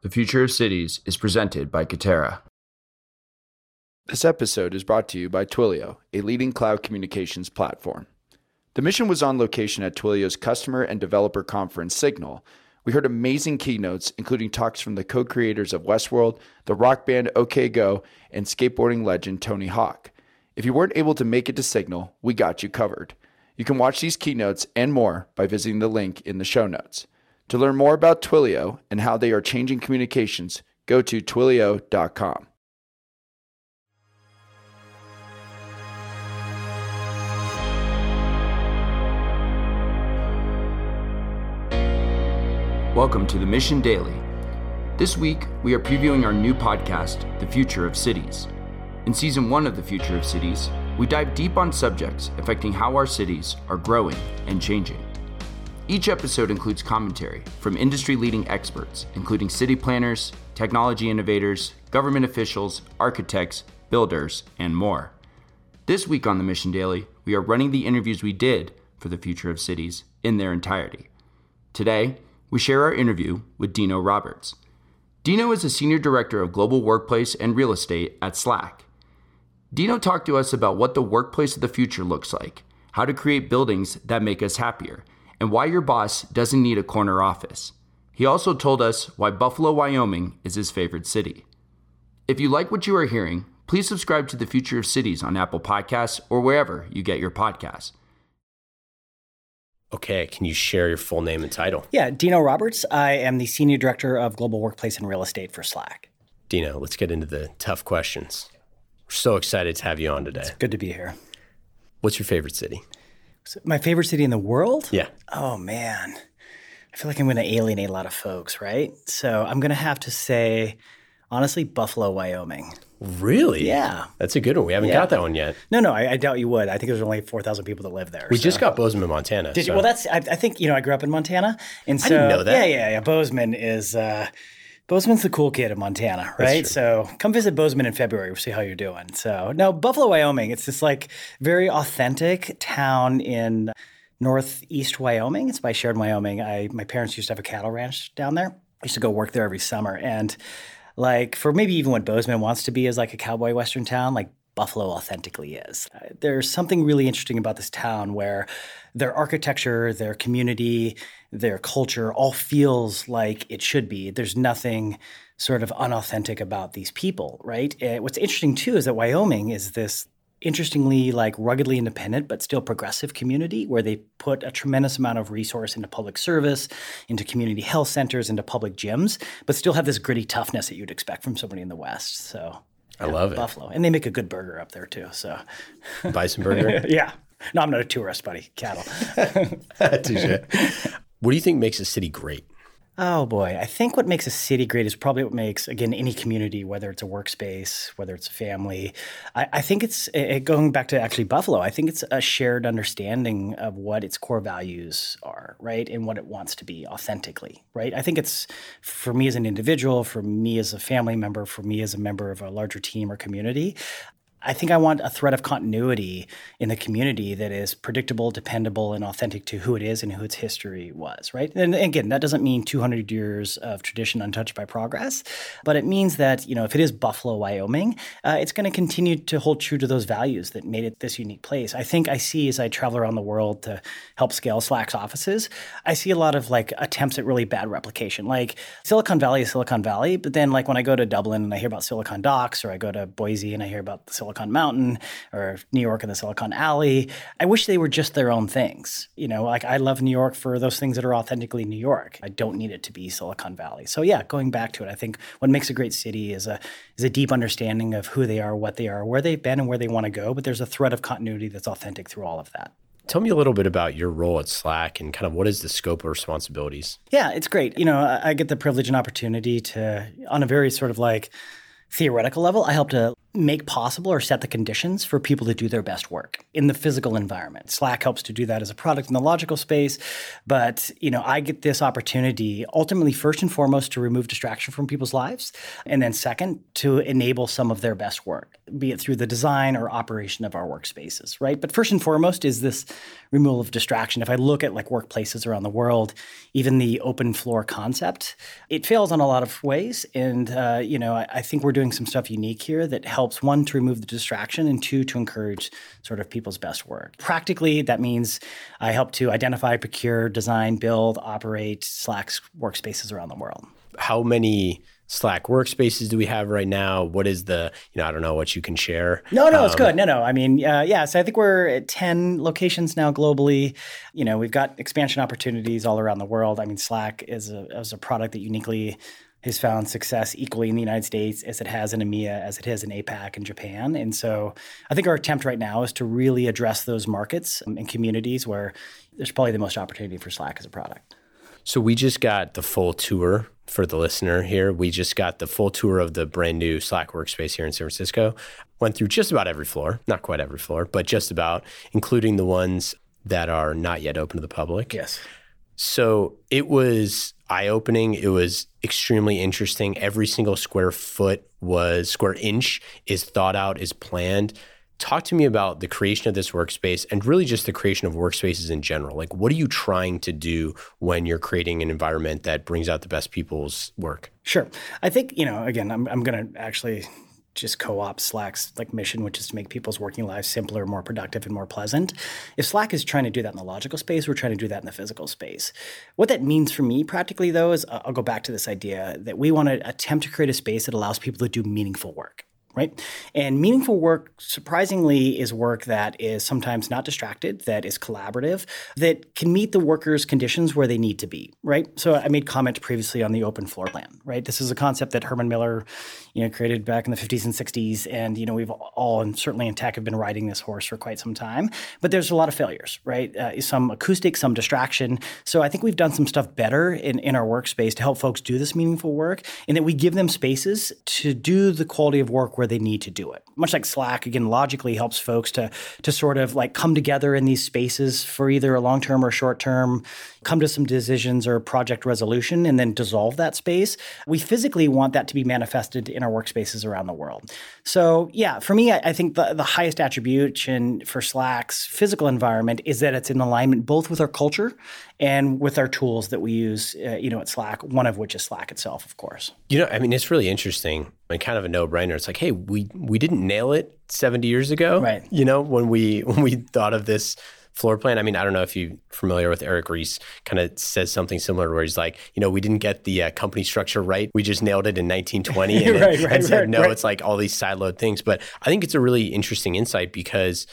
The Future of Cities is presented by Katerra. This episode is brought to you by Twilio, a leading cloud communications platform. The mission was on location at Twilio's customer and developer conference Signal. We heard amazing keynotes, including talks from the co creators of Westworld, the rock band OK Go, and skateboarding legend Tony Hawk. If you weren't able to make it to Signal, we got you covered. You can watch these keynotes and more by visiting the link in the show notes. To learn more about Twilio and how they are changing communications, go to twilio.com. Welcome to the Mission Daily. This week, we are previewing our new podcast, The Future of Cities. In season one of The Future of Cities, we dive deep on subjects affecting how our cities are growing and changing. Each episode includes commentary from industry leading experts, including city planners, technology innovators, government officials, architects, builders, and more. This week on the Mission Daily, we are running the interviews we did for the future of cities in their entirety. Today, we share our interview with Dino Roberts. Dino is a senior director of global workplace and real estate at Slack. Dino talked to us about what the workplace of the future looks like, how to create buildings that make us happier, and why your boss doesn't need a corner office. He also told us why Buffalo, Wyoming is his favorite city. If you like what you are hearing, please subscribe to The Future of Cities on Apple Podcasts or wherever you get your podcasts. Okay, can you share your full name and title? Yeah, Dino Roberts. I am the Senior Director of Global Workplace and Real Estate for Slack. Dino, let's get into the tough questions. We're so excited to have you on today. It's good to be here. What's your favorite city? My favorite city in the world? Yeah. Oh, man. I feel like I'm going to alienate a lot of folks, right? So I'm going to have to say, honestly, Buffalo, Wyoming. Really? Yeah. That's a good one. We haven't yeah. got that one yet. No, no, I, I, doubt you would. I think there's only 4,000 people that live there. We so. just got Bozeman, Montana. Did so. you? Well, that's, I, I, think, you know, I grew up in Montana. And so, I didn't know that. Yeah, yeah, yeah. Bozeman is, uh, Bozeman's the cool kid in Montana, right? So come visit Bozeman in February. We'll see how you're doing. So no, Buffalo, Wyoming. It's this like very authentic town in northeast Wyoming. It's by Sheridan, Wyoming. I my parents used to have a cattle ranch down there. I used to go work there every summer. And like for maybe even what Bozeman wants to be as like a cowboy western town, like Buffalo authentically is. Uh, there's something really interesting about this town where their architecture, their community, their culture all feels like it should be. There's nothing sort of unauthentic about these people, right? Uh, what's interesting too is that Wyoming is this interestingly like ruggedly independent but still progressive community where they put a tremendous amount of resource into public service into community health centers into public gyms but still have this gritty toughness that you'd expect from somebody in the west so i love it buffalo and they make a good burger up there too so bison burger yeah no, I'm not a tourist, buddy. Cattle. Touche. What do you think makes a city great? Oh boy, I think what makes a city great is probably what makes again any community, whether it's a workspace, whether it's a family. I, I think it's it, going back to actually Buffalo. I think it's a shared understanding of what its core values are, right, and what it wants to be authentically, right. I think it's for me as an individual, for me as a family member, for me as a member of a larger team or community. I think I want a thread of continuity in the community that is predictable, dependable, and authentic to who it is and who its history was, right? And again, that doesn't mean 200 years of tradition untouched by progress, but it means that, you know, if it is Buffalo, Wyoming, uh, it's going to continue to hold true to those values that made it this unique place. I think I see as I travel around the world to help scale Slack's offices, I see a lot of like attempts at really bad replication. Like Silicon Valley is Silicon Valley, but then like when I go to Dublin and I hear about Silicon Docks or I go to Boise and I hear about the Silicon Silicon Mountain or New York and the Silicon Alley. I wish they were just their own things. You know, like I love New York for those things that are authentically New York. I don't need it to be Silicon Valley. So yeah, going back to it, I think what makes a great city is a is a deep understanding of who they are, what they are, where they've been, and where they want to go. But there's a thread of continuity that's authentic through all of that. Tell me a little bit about your role at Slack and kind of what is the scope of responsibilities? Yeah, it's great. You know, I, I get the privilege and opportunity to, on a very sort of like theoretical level, I help to make possible or set the conditions for people to do their best work in the physical environment. Slack helps to do that as a product in the logical space, but you know, I get this opportunity ultimately first and foremost to remove distraction from people's lives, and then second to enable some of their best work, be it through the design or operation of our workspaces, right? But first and foremost is this removal of distraction. If I look at like workplaces around the world, even the open floor concept, it fails on a lot of ways, and uh, you know, I, I think we're doing some stuff unique here that helps one to remove the distraction and two to encourage sort of people's best work. Practically, that means I help to identify, procure, design, build, operate Slack's workspaces around the world. How many Slack workspaces do we have right now? What is the, you know, I don't know what you can share. No, no, um, it's good. No, no. I mean, uh, yeah, so I think we're at 10 locations now globally. You know, we've got expansion opportunities all around the world. I mean, Slack is a, is a product that uniquely has found success equally in the United States as it has in EMEA, as it has in APAC and Japan. And so I think our attempt right now is to really address those markets um, and communities where there's probably the most opportunity for Slack as a product. So we just got the full tour for the listener here. We just got the full tour of the brand new Slack workspace here in San Francisco. Went through just about every floor, not quite every floor, but just about, including the ones that are not yet open to the public. Yes. So it was eye opening. It was extremely interesting. Every single square foot was, square inch is thought out, is planned. Talk to me about the creation of this workspace and really just the creation of workspaces in general. Like, what are you trying to do when you're creating an environment that brings out the best people's work? Sure. I think, you know, again, I'm, I'm going to actually just co-op Slack's like mission, which is to make people's working lives simpler, more productive, and more pleasant. If Slack is trying to do that in the logical space, we're trying to do that in the physical space. What that means for me practically, though, is uh, I'll go back to this idea that we want to attempt to create a space that allows people to do meaningful work right? And meaningful work, surprisingly, is work that is sometimes not distracted, that is collaborative, that can meet the workers' conditions where they need to be, right? So I made comment previously on the open floor plan, right? This is a concept that Herman Miller, you know, created back in the 50s and 60s, and you know we've all, and certainly in tech, have been riding this horse for quite some time. But there's a lot of failures, right? Uh, some acoustic, some distraction. So I think we've done some stuff better in in our workspace to help folks do this meaningful work, and that we give them spaces to do the quality of work where they need to do it. Much like Slack, again, logically helps folks to to sort of like come together in these spaces for either a long term or short term, come to some decisions or project resolution, and then dissolve that space. We physically want that to be manifested in our workspaces around the world. So yeah, for me, I, I think the, the highest attribution for Slack's physical environment is that it's in alignment both with our culture and with our tools that we use, uh, you know, at Slack. One of which is Slack itself, of course. You know, I mean, it's really interesting and kind of a no-brainer. It's like, hey, we we didn't nail it 70 years ago, right? You know, when we when we thought of this floor plan. I mean, I don't know if you're familiar with Eric Ries, kind of says something similar where he's like, you know, we didn't get the uh, company structure right. We just nailed it in 1920 and, right, right, and said, right, no, it's like all these siloed things. But I think it's a really interesting insight because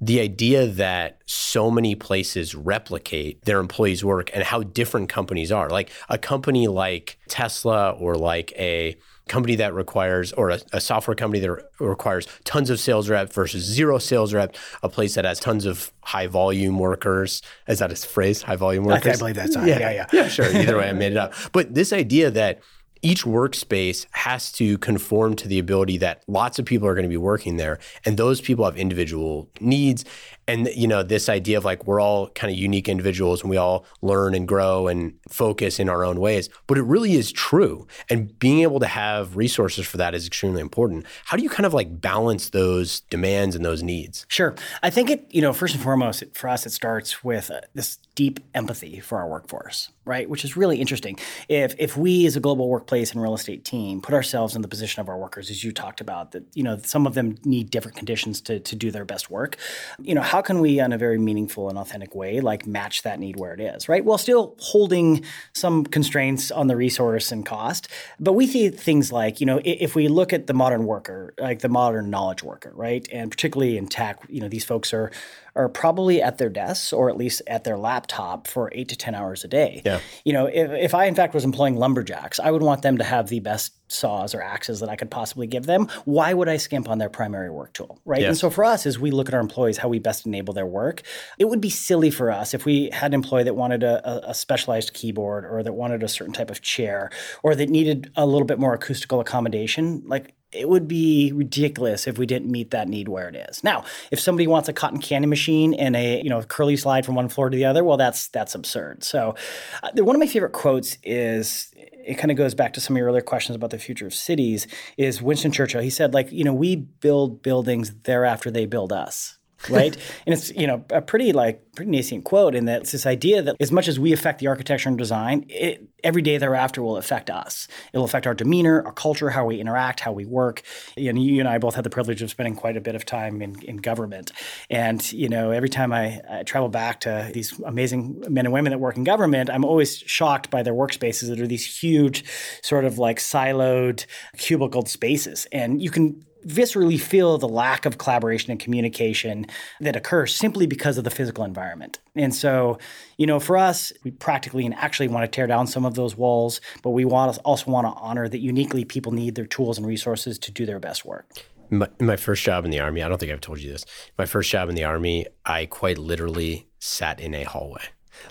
the idea that so many places replicate their employees' work and how different companies are. Like a company like Tesla or like a company that requires, or a, a, software company that requires tons of sales rep versus zero sales rep, a place that has tons of high volume workers. Is that a phrase? High volume workers? I believe that's yeah. yeah, yeah. Yeah, sure. Either way, I made it up. But this idea that each workspace has to conform to the ability that lots of people are going to be working there and those people have individual needs and you know this idea of like we're all kind of unique individuals and we all learn and grow and focus in our own ways but it really is true. And being able to have resources for that is extremely important. How do you kind of like balance those demands and those needs? Sure. I think it you know first and foremost for us it starts with uh, this deep empathy for our workforce right? Which is really interesting. If if we as a global workplace and real estate team put ourselves in the position of our workers as you talked about that you know some of them need different conditions to to do their best work you know how can we, in a very meaningful and authentic way, like match that need where it is, right? While still holding some constraints on the resource and cost. But we see things like, you know, if we look at the modern worker, like the modern knowledge worker, right? And particularly in tech, you know, these folks are are probably at their desks or at least at their laptop for eight to 10 hours a day. Yeah. You know, if, if I, in fact, was employing lumberjacks, I would want them to have the best saws or axes that I could possibly give them. Why would I skimp on their primary work tool? Right. Yes. And so for us, as we look at our employees, how we best enable their work, it would be silly for us if we had an employee that wanted a, a specialized keyboard or that wanted a certain type of chair or that needed a little bit more acoustical accommodation. Like, it would be ridiculous if we didn't meet that need where it is. Now, if somebody wants a cotton candy machine and a you know curly slide from one floor to the other, well, that's that's absurd. So, uh, one of my favorite quotes is it kind of goes back to some of your earlier questions about the future of cities. Is Winston Churchill? He said, like, you know, we build buildings thereafter they build us right? and it's you know a pretty like pretty nascent quote in that it's this idea that as much as we affect the architecture and design, it, every day thereafter will affect us. It'll affect our demeanor, our culture, how we interact, how we work. And you and I both had the privilege of spending quite a bit of time in, in government, and you know every time I, I travel back to these amazing men and women that work in government, I'm always shocked by their workspaces that are these huge, sort of like siloed, cubicled spaces, and you can viscerally feel the lack of collaboration and communication that occurs simply because of the physical environment. And so, you know, for us, we practically and actually want to tear down some of those walls, but we want also want to honor that uniquely people need their tools and resources to do their best work. My, my first job in the army, I don't think I've told you this. My first job in the army, I quite literally sat in a hallway.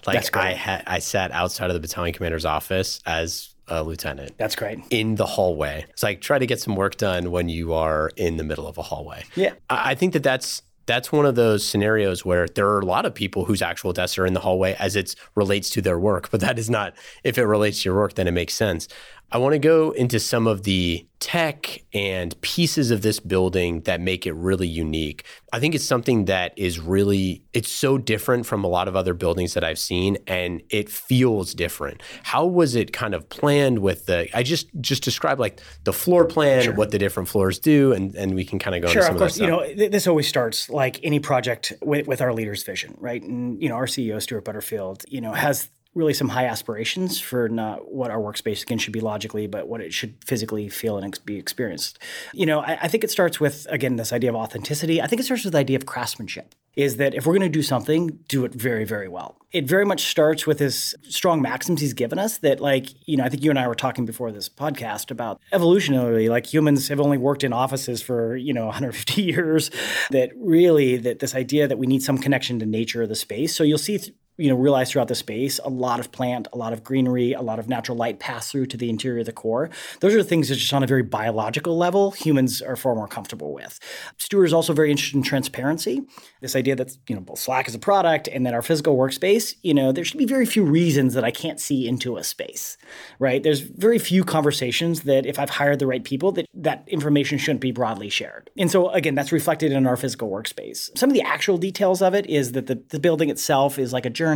Like I had, I sat outside of the battalion commander's office as a lieutenant. That's great. In the hallway. It's like try to get some work done when you are in the middle of a hallway. Yeah. I, I think that that's that's one of those scenarios where there are a lot of people whose actual desks are in the hallway as it relates to their work, but that is not if it relates to your work, then it makes sense. I want to go into some of the tech and pieces of this building that make it really unique. I think it's something that is really it's so different from a lot of other buildings that I've seen and it feels different. How was it kind of planned with the I just just describe like the floor plan, sure. what the different floors do and and we can kind of go sure, into some of course, you know, this always starts like any project with, with our leader's vision, right? And you know, our CEO Stuart Butterfield, you know, has really some high aspirations for not what our workspace again should be logically, but what it should physically feel and ex- be experienced. You know, I, I, think it starts with again this idea of authenticity. I think it starts with the idea of craftsmanship. Is that if we're going to do something, do it very, very well. It very much starts with his strong maxims he's given us. That like you know, I think you and I were talking before this podcast about evolutionarily, like humans have only worked in offices for you know 150 years. That really that this idea that we need some connection to nature of the space. So you'll see you know realize throughout the space a lot of plant a lot of greenery a lot of natural light pass through to the interior of the core. Those are things that just on a very biological level humans are far more comfortable with. Stuart is also very interested in transparency. This idea that you know slack is a product and that our physical workspace you know there should be very few reasons that i can't see into a space right? There's very few conversations that if i've hired the right people that that information shouldn't be broadly shared. And so again that's reflected in our physical workspace. Some of the actual details of it is that the, the building itself is like a journey.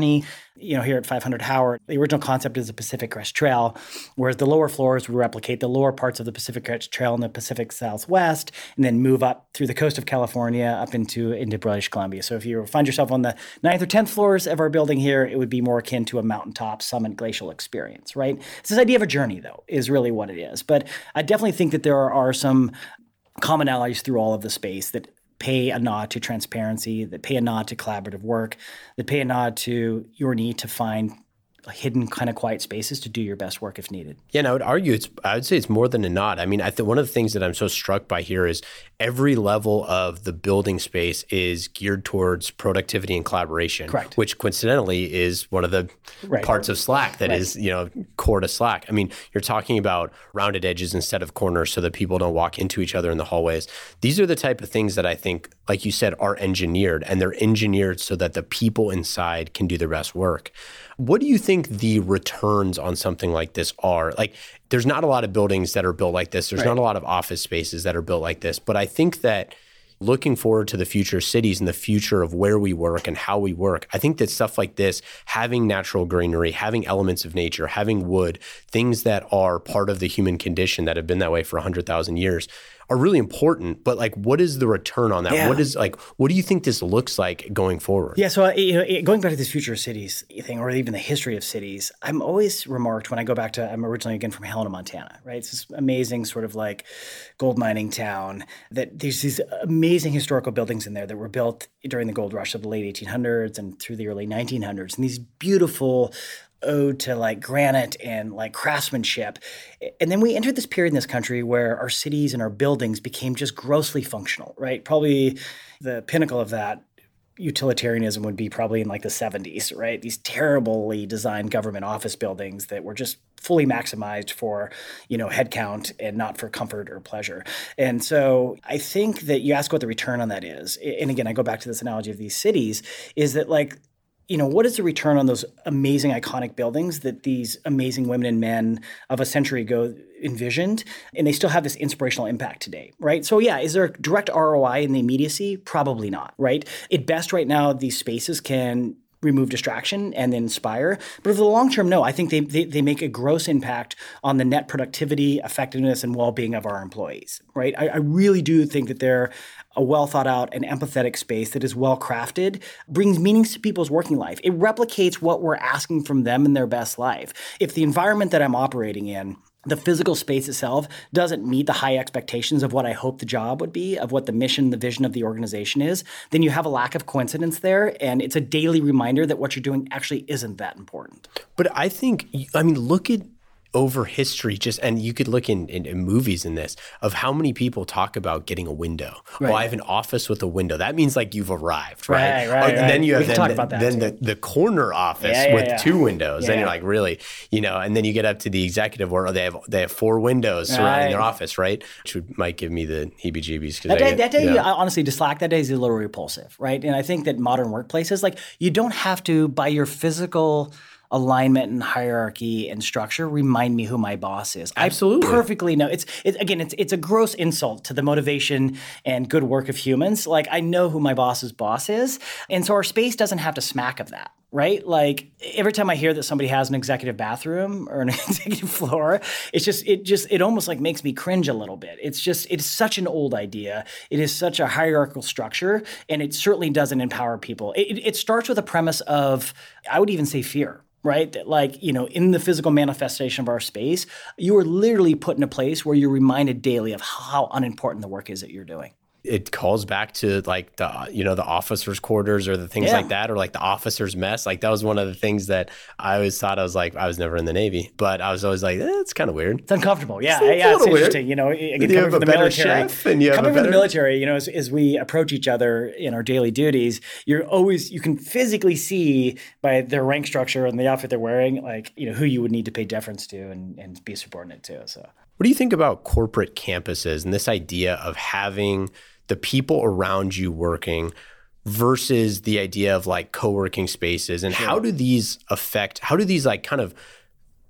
You know, here at 500 Howard, the original concept is a Pacific Crest Trail, whereas the lower floors would replicate the lower parts of the Pacific Crest Trail in the Pacific Southwest, and then move up through the coast of California up into into British Columbia. So if you find yourself on the ninth or tenth floors of our building here, it would be more akin to a mountaintop summit glacial experience, right? It's this idea of a journey, though, is really what it is. But I definitely think that there are some commonalities through all of the space that pay a nod to transparency, that pay a nod to collaborative work, that pay a nod to your need to find hidden kind of quiet spaces to do your best work if needed. Yeah, and I would argue it's I would say it's more than a nod. I mean, I think one of the things that I'm so struck by here is every level of the building space is geared towards productivity and collaboration. Correct. Which coincidentally is one of the right. parts of Slack that right. is you know, core to Slack. I mean, you're talking about rounded edges instead of corners so that people don't walk into each other in the hallways. These are the type of things that I think, like you said, are engineered and they're engineered so that the people inside can do their best work. What do you think the returns on something like this are? Like, there's not a lot of buildings that are built like this. There's right. not a lot of office spaces that are built like this. But I think that looking forward to the future cities and the future of where we work and how we work, I think that stuff like this, having natural greenery, having elements of nature, having wood, things that are part of the human condition that have been that way for 100,000 years, are really important, but like, what is the return on that? Yeah. What is like, what do you think this looks like going forward? Yeah. So, uh, you know, going back to this future cities thing, or even the history of cities, I'm always remarked when I go back to, I'm originally again from Helena, Montana, right? It's this amazing sort of like gold mining town that there's these amazing historical buildings in there that were built during the gold rush of the late 1800s and through the early 1900s. And these beautiful, ode to like granite and like craftsmanship. And then we entered this period in this country where our cities and our buildings became just grossly functional, right? Probably the pinnacle of that utilitarianism would be probably in like the 70s, right? These terribly designed government office buildings that were just fully maximized for, you know, headcount and not for comfort or pleasure. And so I think that you ask what the return on that is. And again, I go back to this analogy of these cities is that like you know, what is the return on those amazing iconic buildings that these amazing women and men of a century ago envisioned? And they still have this inspirational impact today, right? So, yeah, is there a direct ROI in the immediacy? Probably not, right? At best, right now, these spaces can remove distraction and inspire. But over the long term, no, I think they, they, they, make a gross impact on the net productivity, effectiveness, and well being of our employees, right? I, I really do think that they're a well thought out and empathetic space that is well crafted brings meanings to people's working life. It replicates what we're asking from them in their best life. If the environment that I'm operating in the physical space itself doesn't meet the high expectations of what I hope the job would be, of what the mission, the vision of the organization is, then you have a lack of coincidence there. And it's a daily reminder that what you're doing actually isn't that important. But I think, I mean, look at over history just and you could look in, in, in, movies in this of how many people talk about getting a window. Oh, right. well i have an office with a window. That means like you've arrived right, right, right oh, and right. then you have then, the, then the, the, corner office yeah, yeah, with yeah. two windows. And you're like really you know and then you get up to the executive where they have they have four windows surrounding their office right? Which would, might give me the heebie jeebies that day, that day honestly to slack that day is a little repulsive right? And i think that modern workplaces like you don't have to by your physical alignment and hierarchy and structure remind me who my boss is. Absolutely. I perfectly know. It's it, again, it's it's a gross insult to the motivation and good work of humans. Like I know who my boss's boss is, and so our space doesn't have to smack of that right? Like every time I hear that somebody has an executive bathroom or an executive floor, it's just it just it almost like makes me cringe a little bit. It's just it's such an old idea. It is such a hierarchical structure, and it certainly doesn't empower people. It, it starts with a premise of I would even say fear, right? That like, you know, in the physical manifestation of our space, you are literally put in a place where you're reminded daily of how unimportant the work is that you're doing it calls back to like the you know the officers quarters or the things yeah. like that or like the officers mess. Like that was one of the things that i always thought i was like i was never in the navy but i was always like eh, it's kind of weird. It's uncomfortable. Yeah it's, yeah it's interesting you know again, you have a better military, chef and you coming better... from the military you know as, as we approach each other in our daily duties you're always you can physically see by their rank structure and the outfit they're wearing like you know who you would need to pay deference to and, and be subordinate to so. What do you think about corporate campuses and this idea of having the people around you working versus the idea of like co-working spaces and sure. how do these affect how do these like kind of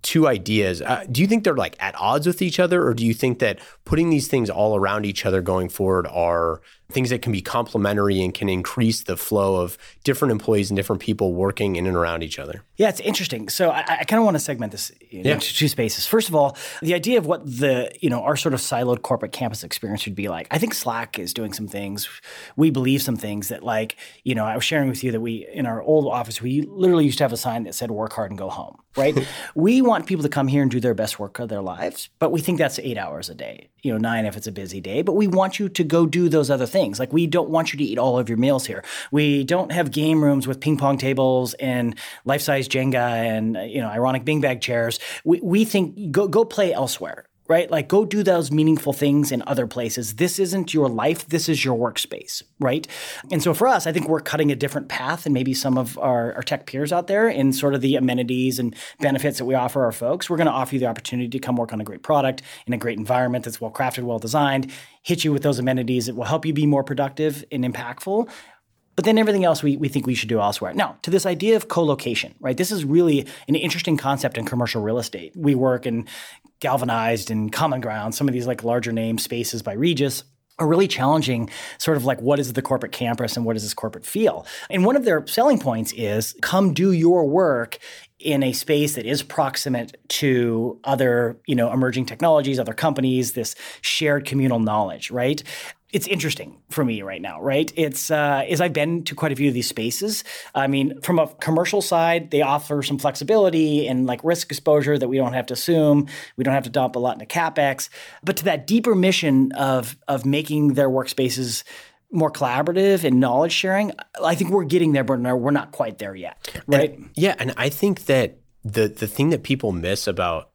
two ideas uh, do you think they're like at odds with each other or do you think that putting these things all around each other going forward are things that can be complementary and can increase the flow of different employees and different people working in and around each other. Yeah, it's interesting. So I, I kind of want to segment this into yeah. two spaces. First of all, the idea of what the you know our sort of siloed corporate campus experience would be like. I think Slack is doing some things. We believe some things that like you know I was sharing with you that we in our old office we literally used to have a sign that said "Work hard and go home." Right? we want people to come here and do their best work of their lives, but we think that's eight hours a day. You know, nine if it's a busy day. But we want you to go do those other things things. Like we don't want you to eat all of your meals here. We don't have game rooms with ping pong tables and life size Jenga and you know ironic beanbag chairs. We we think go go play elsewhere right? Like go do those meaningful things in other places. This isn't your life, this is your workspace, right? And so for us, I think we're cutting a different path than maybe some of our, our tech peers out there in sort of the amenities and benefits that we offer our folks. We're going to offer you the opportunity to come work on a great product in a great environment that's well crafted, well designed, hit you with those amenities that will help you be more productive and impactful but then everything else we, we think we should do elsewhere. Now, to this idea of co-location, right? This is really an interesting concept in commercial real estate. WeWork in galvanized and common ground, some of these like larger name spaces by Regus are really challenging sort of like what is the corporate campus and what does this corporate feel? And one of their selling points is come do your work in a space that is proximate to other you know emerging technologies other companies this shared communal knowledge right it's interesting for me right now, right? It's uh, is I've been to quite a few of these spaces. I mean, from a commercial side, they offer some flexibility and like risk exposure that we don't have to assume. We don't have to dump a lot into capex. But to that deeper mission of of making their workspaces more collaborative and knowledge sharing, I think we're getting there, but we're not quite there yet, right? And, yeah, and I think that the the thing that people miss about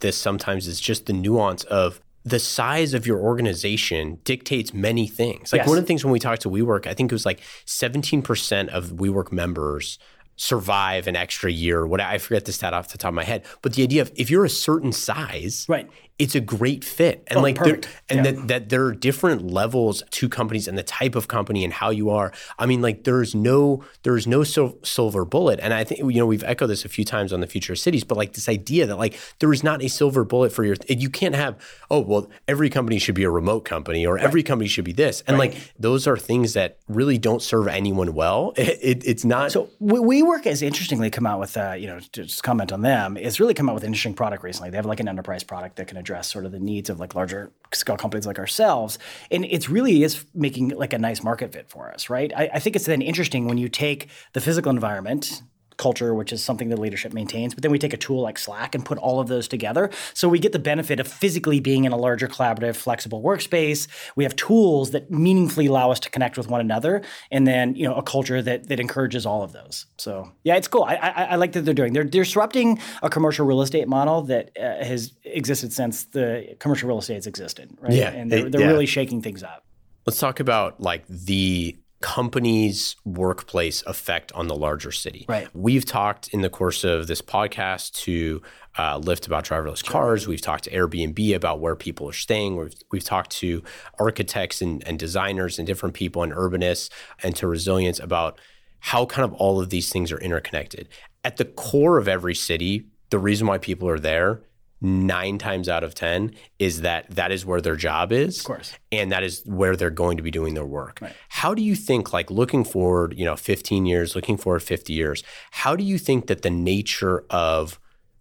this sometimes is just the nuance of the size of your organization dictates many things. Like Yes. one of the things when we talked to WeWork, I think it was like 17% of WeWork members survive an extra year. What I forget the stat off the top of my head, but the idea of if you're a certain size, Right. It's a great fit. And Oh, like there, and Yeah. that, that there are different levels to companies and the type of company and how you are. I mean, like there's no there's no sil- silver bullet. And I think you know we've echoed this a few times on the future of cities, but like this idea that like there is not a silver bullet for your you can't have oh well every company should be a remote company or every company should be this. And like those are things that really don't serve anyone well. It, it, it's not So we, WeWork has interestingly come out with, uh, you know, to just comment on them, is really come out with an interesting product recently. They have like an enterprise product that can address sort of the needs of like larger scale companies like ourselves, and it's really is making like a nice market fit for us, right? I, I think it's then interesting when you take the physical environment. Culture, which is something that leadership maintains, but then we take a tool like Slack and put all of those together. So we get the benefit of physically being in a larger, collaborative, flexible workspace. We have tools that meaningfully allow us to connect with one another, and then you know a culture that that encourages all of those. So yeah, it's cool. I I, I like that they're doing. They're they're disrupting a commercial real estate model that uh, has existed since the commercial real estate's existed, right? Yeah, and they're, they're yeah. really shaking things up. Let's talk about like the company's workplace effect on the larger city. Right. We've talked in the course of this podcast to uh, Lyft about driverless cars. We've talked to Airbnb about where people are staying. We've, we've talked to architects and, and designers and different people and urbanists and to resilience about how kind of all of these things are interconnected. At the core of every city, the reason why people are there nine times out of 10 is that that is where their job is. Of course. And that is where they're going to be doing their work. How do you think, like looking forward, you know, 15 years, looking forward 50 years, how do you think that the nature of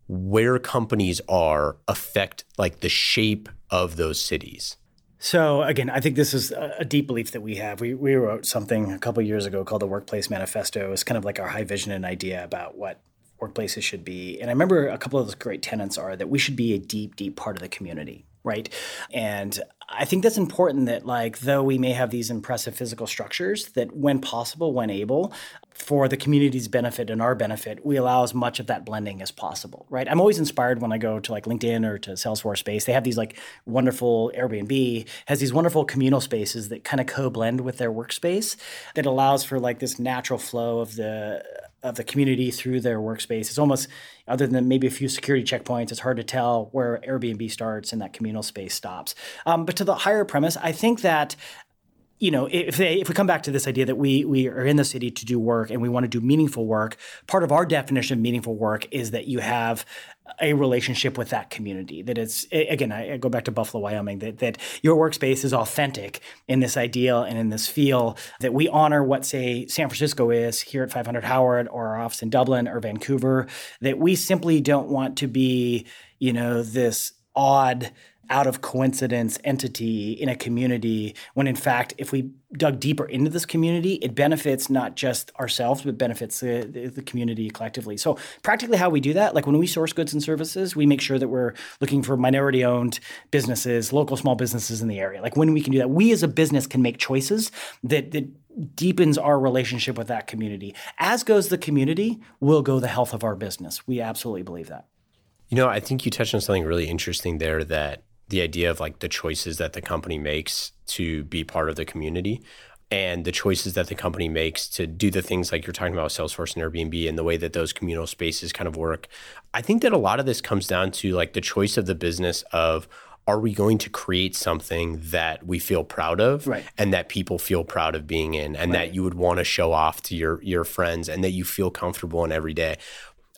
where companies are affect like the shape of those cities? So again, I think this is a a deep belief that we have. We we wrote something a couple years ago called the Workplace Manifesto. It's kind of like our high vision and idea about what workplaces should be. And I remember a couple of those great tenants are that we should be a deep, deep part of the community, right? And I think that's important that like though we may have these impressive physical structures, that when possible, when able, for the community's benefit and our benefit, we allow as much of that blending as possible, right? I'm always inspired when I go to like LinkedIn or to Salesforce space. They have these like wonderful Airbnb has these wonderful communal spaces that kind of co-blend with their workspace that allows for like this natural flow of the of the community through their workspace. It's almost other than maybe a few security checkpoints, it's hard to tell where Airbnb starts and that communal space stops. Um, but to the higher premise, I think that you know, if they, if we come back to this idea that we we are in the city to do work and we want to do meaningful work, part of our definition of meaningful work is that you have a relationship with that community. That it's again, I go back to Buffalo, Wyoming. That that your workspace is authentic in this ideal and in this feel. That we honor what say San Francisco is here at 500 Howard or our office in Dublin or Vancouver. That we simply don't want to be, you know, this odd out of coincidence entity in a community when in fact if we dug deeper into this community it benefits not just ourselves but benefits the, the, community collectively. So practically how we do that like when we source goods and services we make sure that we're looking for minority owned businesses local small businesses in the area. Like when we can do that we as a business can make choices that, that deepens our relationship with that community. As goes the community will go the health of our business. We absolutely believe that. You know, I think you touched on something really interesting there that the idea of like the choices that the company makes to be part of the community and the choices that the company makes to do the things like you're talking about Salesforce and Airbnb and the way that those communal spaces kind of work. I think that a lot of this comes down to like the choice of the business of are we going to create something that we feel proud of Right. and that people feel proud of being in and that you would want to show off to your your friends and that you feel comfortable in every day.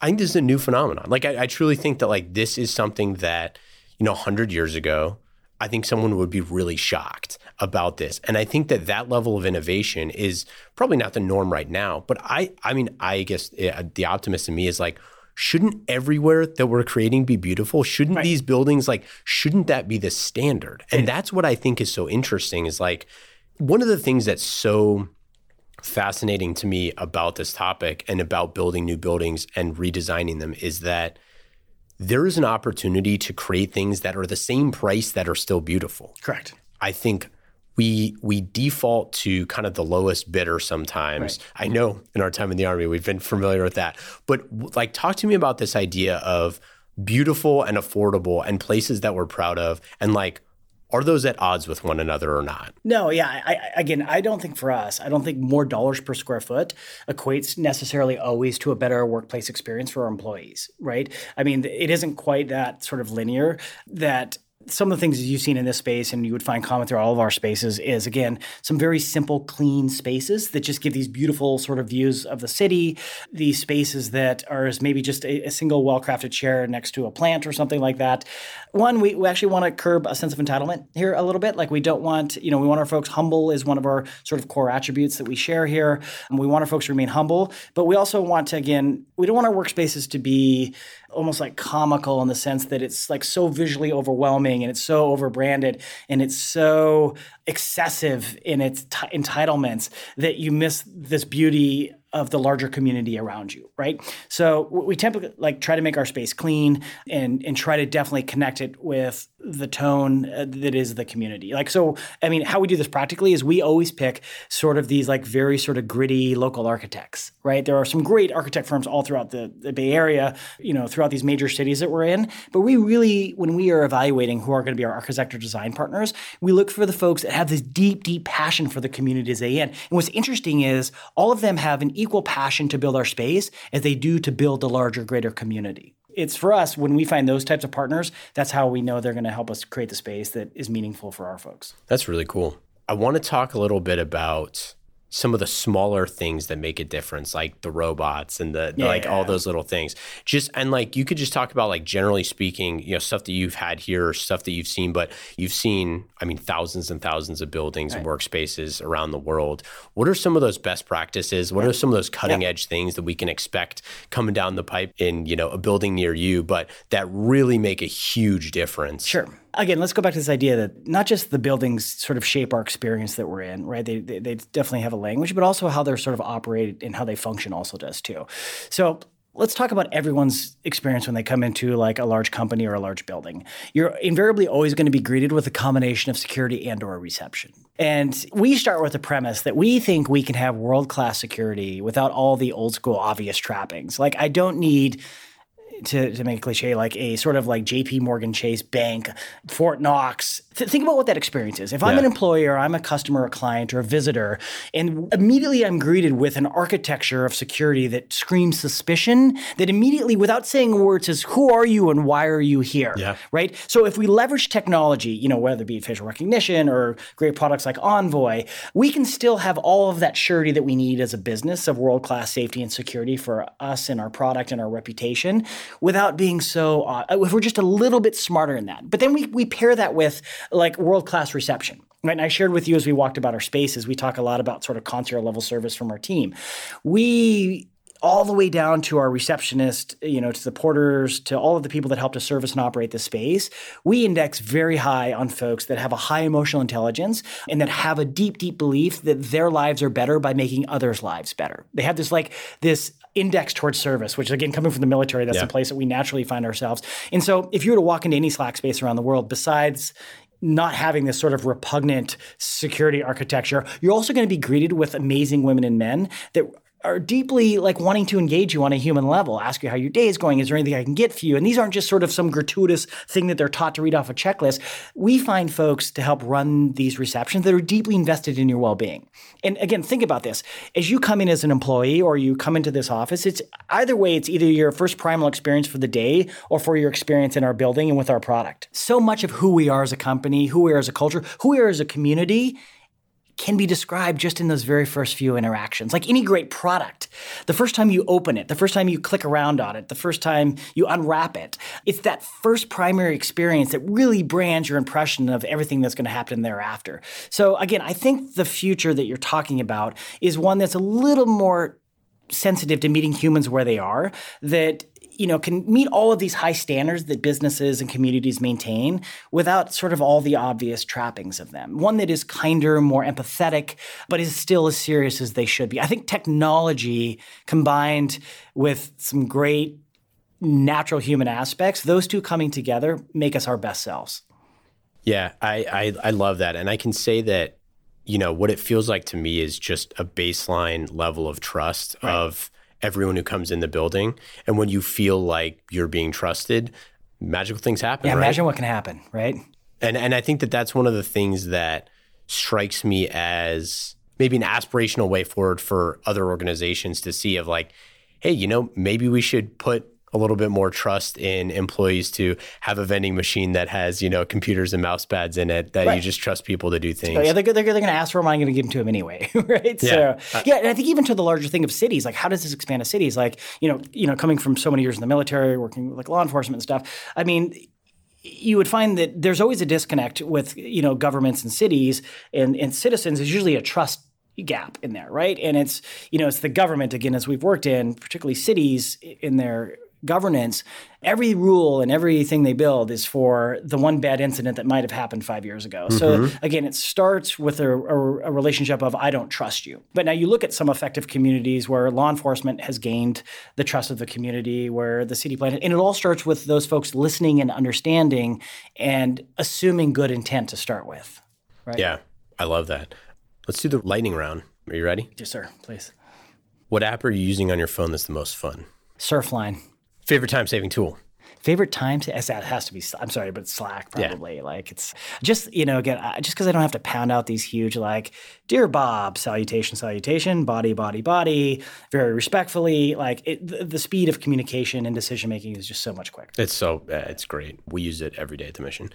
I think this is a new phenomenon. Like I, I truly think that like this is something that, you know, 100 years ago, I think someone would be really shocked about this. And I think that that level of innovation is probably not the norm right now. But I, I mean, I guess uh, the optimist in me is like, shouldn't everywhere that we're creating be beautiful? Shouldn't these buildings like, shouldn't that be the standard? And that's what I think is so interesting is like, one of the things that's so fascinating to me about this topic and about building new buildings and redesigning them is that there is an opportunity to create things that are the same price that are still beautiful. correct I think we we default to kind of the lowest bidder sometimes. I know in our time in the army we've been familiar with that. But like talk to me about this idea of beautiful and affordable and places that we're proud of and like are those at odds with one another or not? No, yeah. I, again, I don't think for us, I don't think more dollars per square foot equates necessarily always to a better workplace experience for our employees, right? I mean, it isn't quite that sort of linear that some of the things you've seen in this space and you would find common through all of our spaces is again some very simple clean spaces that just give these beautiful sort of views of the city these spaces that are maybe just a, a single well-crafted chair next to a plant or something like that one, we, we actually want to curb a sense of entitlement here a little bit. Like we don't want, you know, we want our folks humble is one of our sort of core attributes that we share here. And we want our folks to remain humble, but we also want to, again, we don't want our workspaces to be almost like comical in the sense that it's like so visually overwhelming and it's so overbranded and it's so excessive in its t- entitlements that you miss this beauty of the larger community around you, right? So we typically like try to make our space clean and and try to definitely connect it with the tone uh, that is the community. Like so, I mean, how we do this practically is we always pick sort of these like very sort of gritty local architects, right? There are some great architect firms all throughout the, the Bay Area, you know, throughout these major cities that we're in. But we really, when we are evaluating who are going to be our architect or design partners, we look for the folks that have this deep, deep passion for the communities they in. And what's interesting is all of them have an equal passion to build our space as they do to build a larger, greater community. It's for us when we find those types of partners, that's how we know they're going to help us create the space that is meaningful for our folks. That's really cool. I want to talk a little bit about some of the smaller things that make a difference, like the robots and the yeah. like all those little things. Just and like you could just talk about like generally speaking, you know, stuff that you've had here, or stuff that you've seen, but you've seen, I mean, thousands and thousands of buildings right. and workspaces around the world. What are some of those best practices? What are some of those cutting yeah. edge things that we can expect coming down the pipe in, you know, a building near you, but that really make a huge difference? Sure again, let's go back to this idea that not just the buildings sort of shape our experience that we're in, right? They, they, they, definitely have a language, but also how they're sort of operated and how they function also does too. So let's talk about everyone's experience when they come into like a large company or a large building. You're invariably always going to be greeted with a combination of security and or reception. And we start with the premise that we think we can have world-class security without all the old school obvious trappings. Like I don't need to, to make a cliche, like a sort of like JP Morgan Chase Bank, Fort Knox. Th- think about what that experience is. If I'm an employer, I'm a customer, a client, or a visitor, and immediately I'm greeted with an architecture of security that screams suspicion, that immediately, without saying a word, says, Who are you and why are you here? Yeah. Right? So if we leverage technology, you know, whether it be facial recognition or great products like Envoy, we can still have all of that surety that we need as a business of world class safety and security for us and our product and our reputation without being so, uh, if we're just a little bit smarter in that. But then we, we pair that with like world class reception. Right. And I shared with you as we walked about our spaces, we talk a lot about sort of concierge level service from our team. We all the way down to our receptionist, you know, to the porters, to all of the people that help to service and operate the space, we index very high on folks that have a high emotional intelligence and that have a deep, deep belief that their lives are better by making others' lives better. They have this like this index towards service, which again, coming from the military, that's yeah. place that we naturally find ourselves. And so if you were to walk into any Slack space around the world, besides not having this sort of repugnant security architecture, you're also going to be greeted with amazing women and men that are deeply like wanting to engage you on a human level, ask you how your day is going. Is there anything I can get for you? And these aren't just sort of some gratuitous thing that they're taught to read off a checklist. We find folks to help run these receptions that are deeply invested in your well-being. And again, think about this. As you come in as an employee or you come into this office, it's either way, it's either your first primal experience for the day or for your experience in our building and with our product. So much of who we are as a company, who we are as a culture, who we are as a community can be described just in those very first few interactions. Like any great product, the first time you open it, the first time you click around on it, the first time you unwrap it, it's that first primary experience that really brands your impression of everything that's going to happen thereafter. So, again, I think the future that you're talking about is one that's a little more sensitive to meeting humans where they are, that you know, can meet all of these high standards that businesses and communities maintain without sort of all the obvious trappings of them. One that is kinder, more empathetic, but is still as serious as they should be. I think technology combined with some great natural human aspects, those two coming together make us our best selves. Yeah, I, I, I love that. And I can say that, you know, what it feels like to me is just a baseline level of trust right. of everyone who comes in the building. And when you feel like you're being trusted, magical things happen. Yeah, right? imagine what can happen, right? And and I think that that's one of the things that strikes me as maybe an aspirational way forward for other organizations to see of like, hey, you know, maybe we should put a little bit more trust in employees to have a vending machine that has you know computers and mouse pads in it that right. you just trust people to do things. yeah, they're, they're, they're going to ask for them. I'm going to give them to them anyway, right? Yeah. So uh, yeah, and I think even to the larger thing of cities, like how does this expand to cities? Like you know, you know, coming from so many years in the military, working with like law enforcement and stuff. I mean, you would find that there's always a disconnect with you know governments and cities and, and citizens There's usually a trust gap in there right and it's you know it's the government again as we've worked in particularly cities in their governance, every rule and everything they build is for the one bad incident that might have happened five years ago. Mm-hmm. So again, it starts with a, a, a, relationship of I don't trust you. But now you look at some effective communities where law enforcement has gained the trust of the community, where the city plan, and it all starts with those folks listening and understanding and assuming good intent to start with. Right? Yeah, I love that. Let's do the lightning round. Are you ready? Yes, sir. Please. What app are you using on your phone that's the most fun? Surfline. Favorite time saving tool? Favorite time to that has to be I'm sorry, but Slack probably. Yeah. Like it's just you know again just because I don't have to pound out these huge like dear Bob salutation salutation body body body very respectfully like it, the, the, speed of communication and decision making is just so much quicker. It's so uh, it's great. We use it every day at the mission.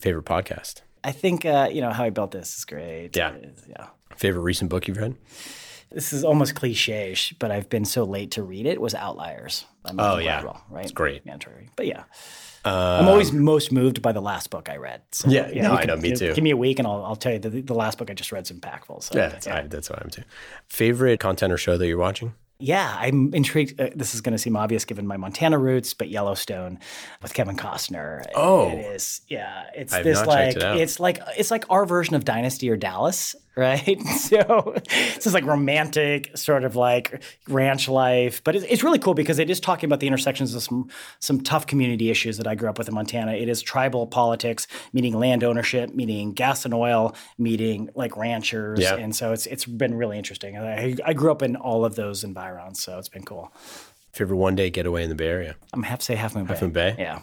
Favorite podcast? I think uh, you know how I built this is great. Yeah, yeah. Favorite recent book you've read? This is almost cliche, but I've been so late to read it. Was Outliers? oh yeah, Gladwell, right? It's great. Mandatory. But yeah, um, I'm always most moved by the last book I read. So, yeah, no, I know, me give, too. Give me a week, and I'll, I'll tell you the, the last book I just read is impactful. So, yeah, that's, yeah. I, that's what I'm too. Favorite content or show that you're watching? yeah, I'm intrigued. Uh, this is going to seem obvious given my Montana roots, but Yellowstone with Kevin Costner. Oh, it is. Yeah, it's this like it it's like it's like our version of Dynasty or Dallas, right? so this is like romantic, sort of like ranch life, but it's, it's really cool because it is talking about the intersections of some some tough community issues that I grew up with in Montana. It is tribal politics, meaning land ownership, meaning gas and oil, meaning like ranchers, yeah. and so it's it's been really interesting. I, I grew up in all of those environs, so it's been cool. If Favorite one day getaway in the Bay Area? I'm have to say Half Moon Half Moon Bay. Yeah.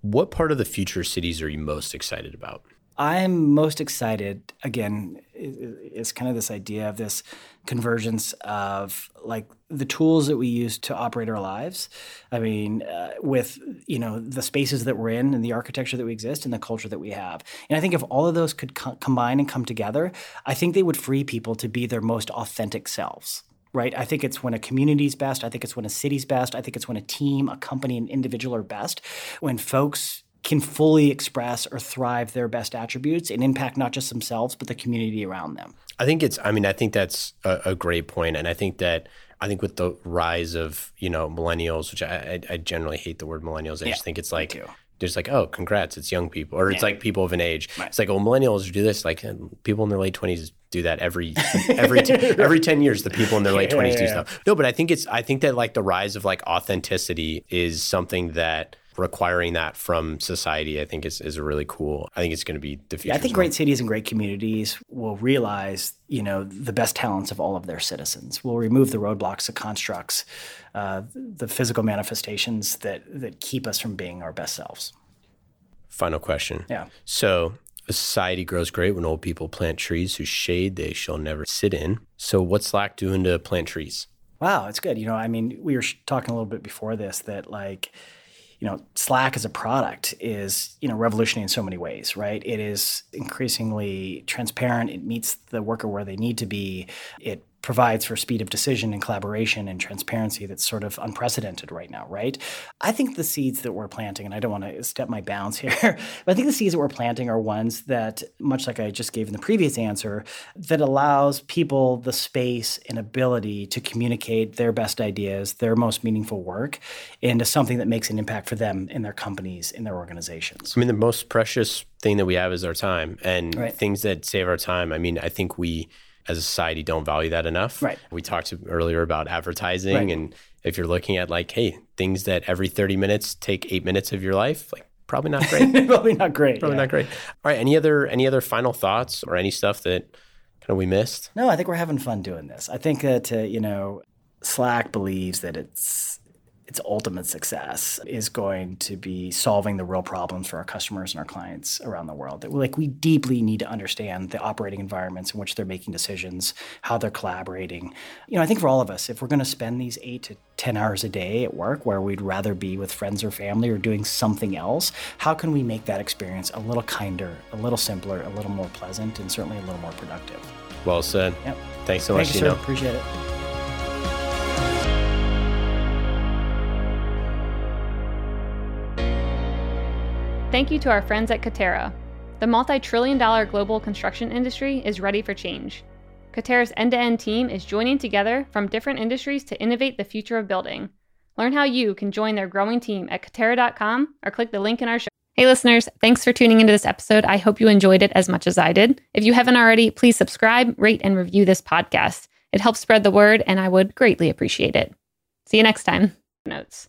What part of the future cities are you most excited about? I'm most excited again. It's kind of this idea of this convergence of like the tools that we use to operate our lives. I mean, uh, with you know the spaces that we're in and the architecture that we exist and the culture that we have. And I think if all of those could co- combine and come together, I think they would free people to be their most authentic selves right? I think it's when a community's best. I think it's when a city's best. I think it's when a team, a company, an individual are best. When folks can fully express or thrive their best attributes and impact not just themselves but the community around them. I think it's. I mean, I think that's a, a great point, and I think that I think with the rise of you know millennials, which I, I, I generally hate the word millennials. I yeah, just think it's like there's like, oh, congrats, it's young people, or it's like people of an age. Right. It's like, oh, millennials do this. Like eh, people in their late twenties do that every every t- every ten years. The people in their late twenties yeah, do stuff. No, but I think it's I think that like the rise of like authenticity is something that requiring that from society, I think is, is a really cool. I think it's going to be the future. Yeah, I think great cities and great communities will realize, you know, the best talents of all of their citizens. We'll remove the roadblocks, the constructs, uh, the physical manifestations that that keep us from being our best selves. Final question. Yeah. So a society grows great when old people plant trees whose shade they shall never sit in. So what's Slack doing to plant trees? Wow, it's good. You know, I mean, we were talking a little bit before this that like you know, Slack as a product is, you know, revolutionary in so many ways, right? It is increasingly transparent. It meets the worker where they need to be. It provides for speed of decision and collaboration and transparency that's sort of unprecedented right now, right? I think the seeds that we're planting, and I don't want to step my bounds here, but I think the seeds that we're planting are ones that, much like I just gave in the previous answer, that allows people the space and ability to communicate their best ideas, their most meaningful work into something that makes an impact for them in their companies, in their organizations. I mean, the most precious thing that we have is our time and right. things that save our time. I mean, I think we as a society don't value that enough. Right. We talked earlier about advertising right. and if you're looking at like, hey, things that every 30 minutes take eight minutes of your life, like probably not great. probably not great. Probably yeah. not great. All right. Any other any other final thoughts or any stuff that kind of we missed? No, I think we're having fun doing this. I think that uh, you know, Slack believes that it's its ultimate success is going to be solving the real problems for our customers and our clients around the world. That like we deeply need to understand the operating environments in which they're making decisions, how they're collaborating. You know, I think for all of us, if we're going to spend these eight to 10 hours a day at work where we'd rather be with friends or family or doing something else, how can we make that experience a little kinder, a little simpler, a little more pleasant, and certainly a little more productive? Well said. Yep. Thanks so Thank much, you. Sir. Appreciate it. Thank you to our friends at Katerra. The multi trillion dollar global construction industry is ready for change. Katerra's end to end team is joining together from different industries to innovate the future of building. Learn how you can join their growing team at Katerra.com or click the link in our show. Hey, listeners, thanks for tuning into this episode. I hope you enjoyed it as much as I did. If you haven't already, please subscribe, rate, and review this podcast. It helps spread the word, and I would greatly appreciate it. See you next time. Notes.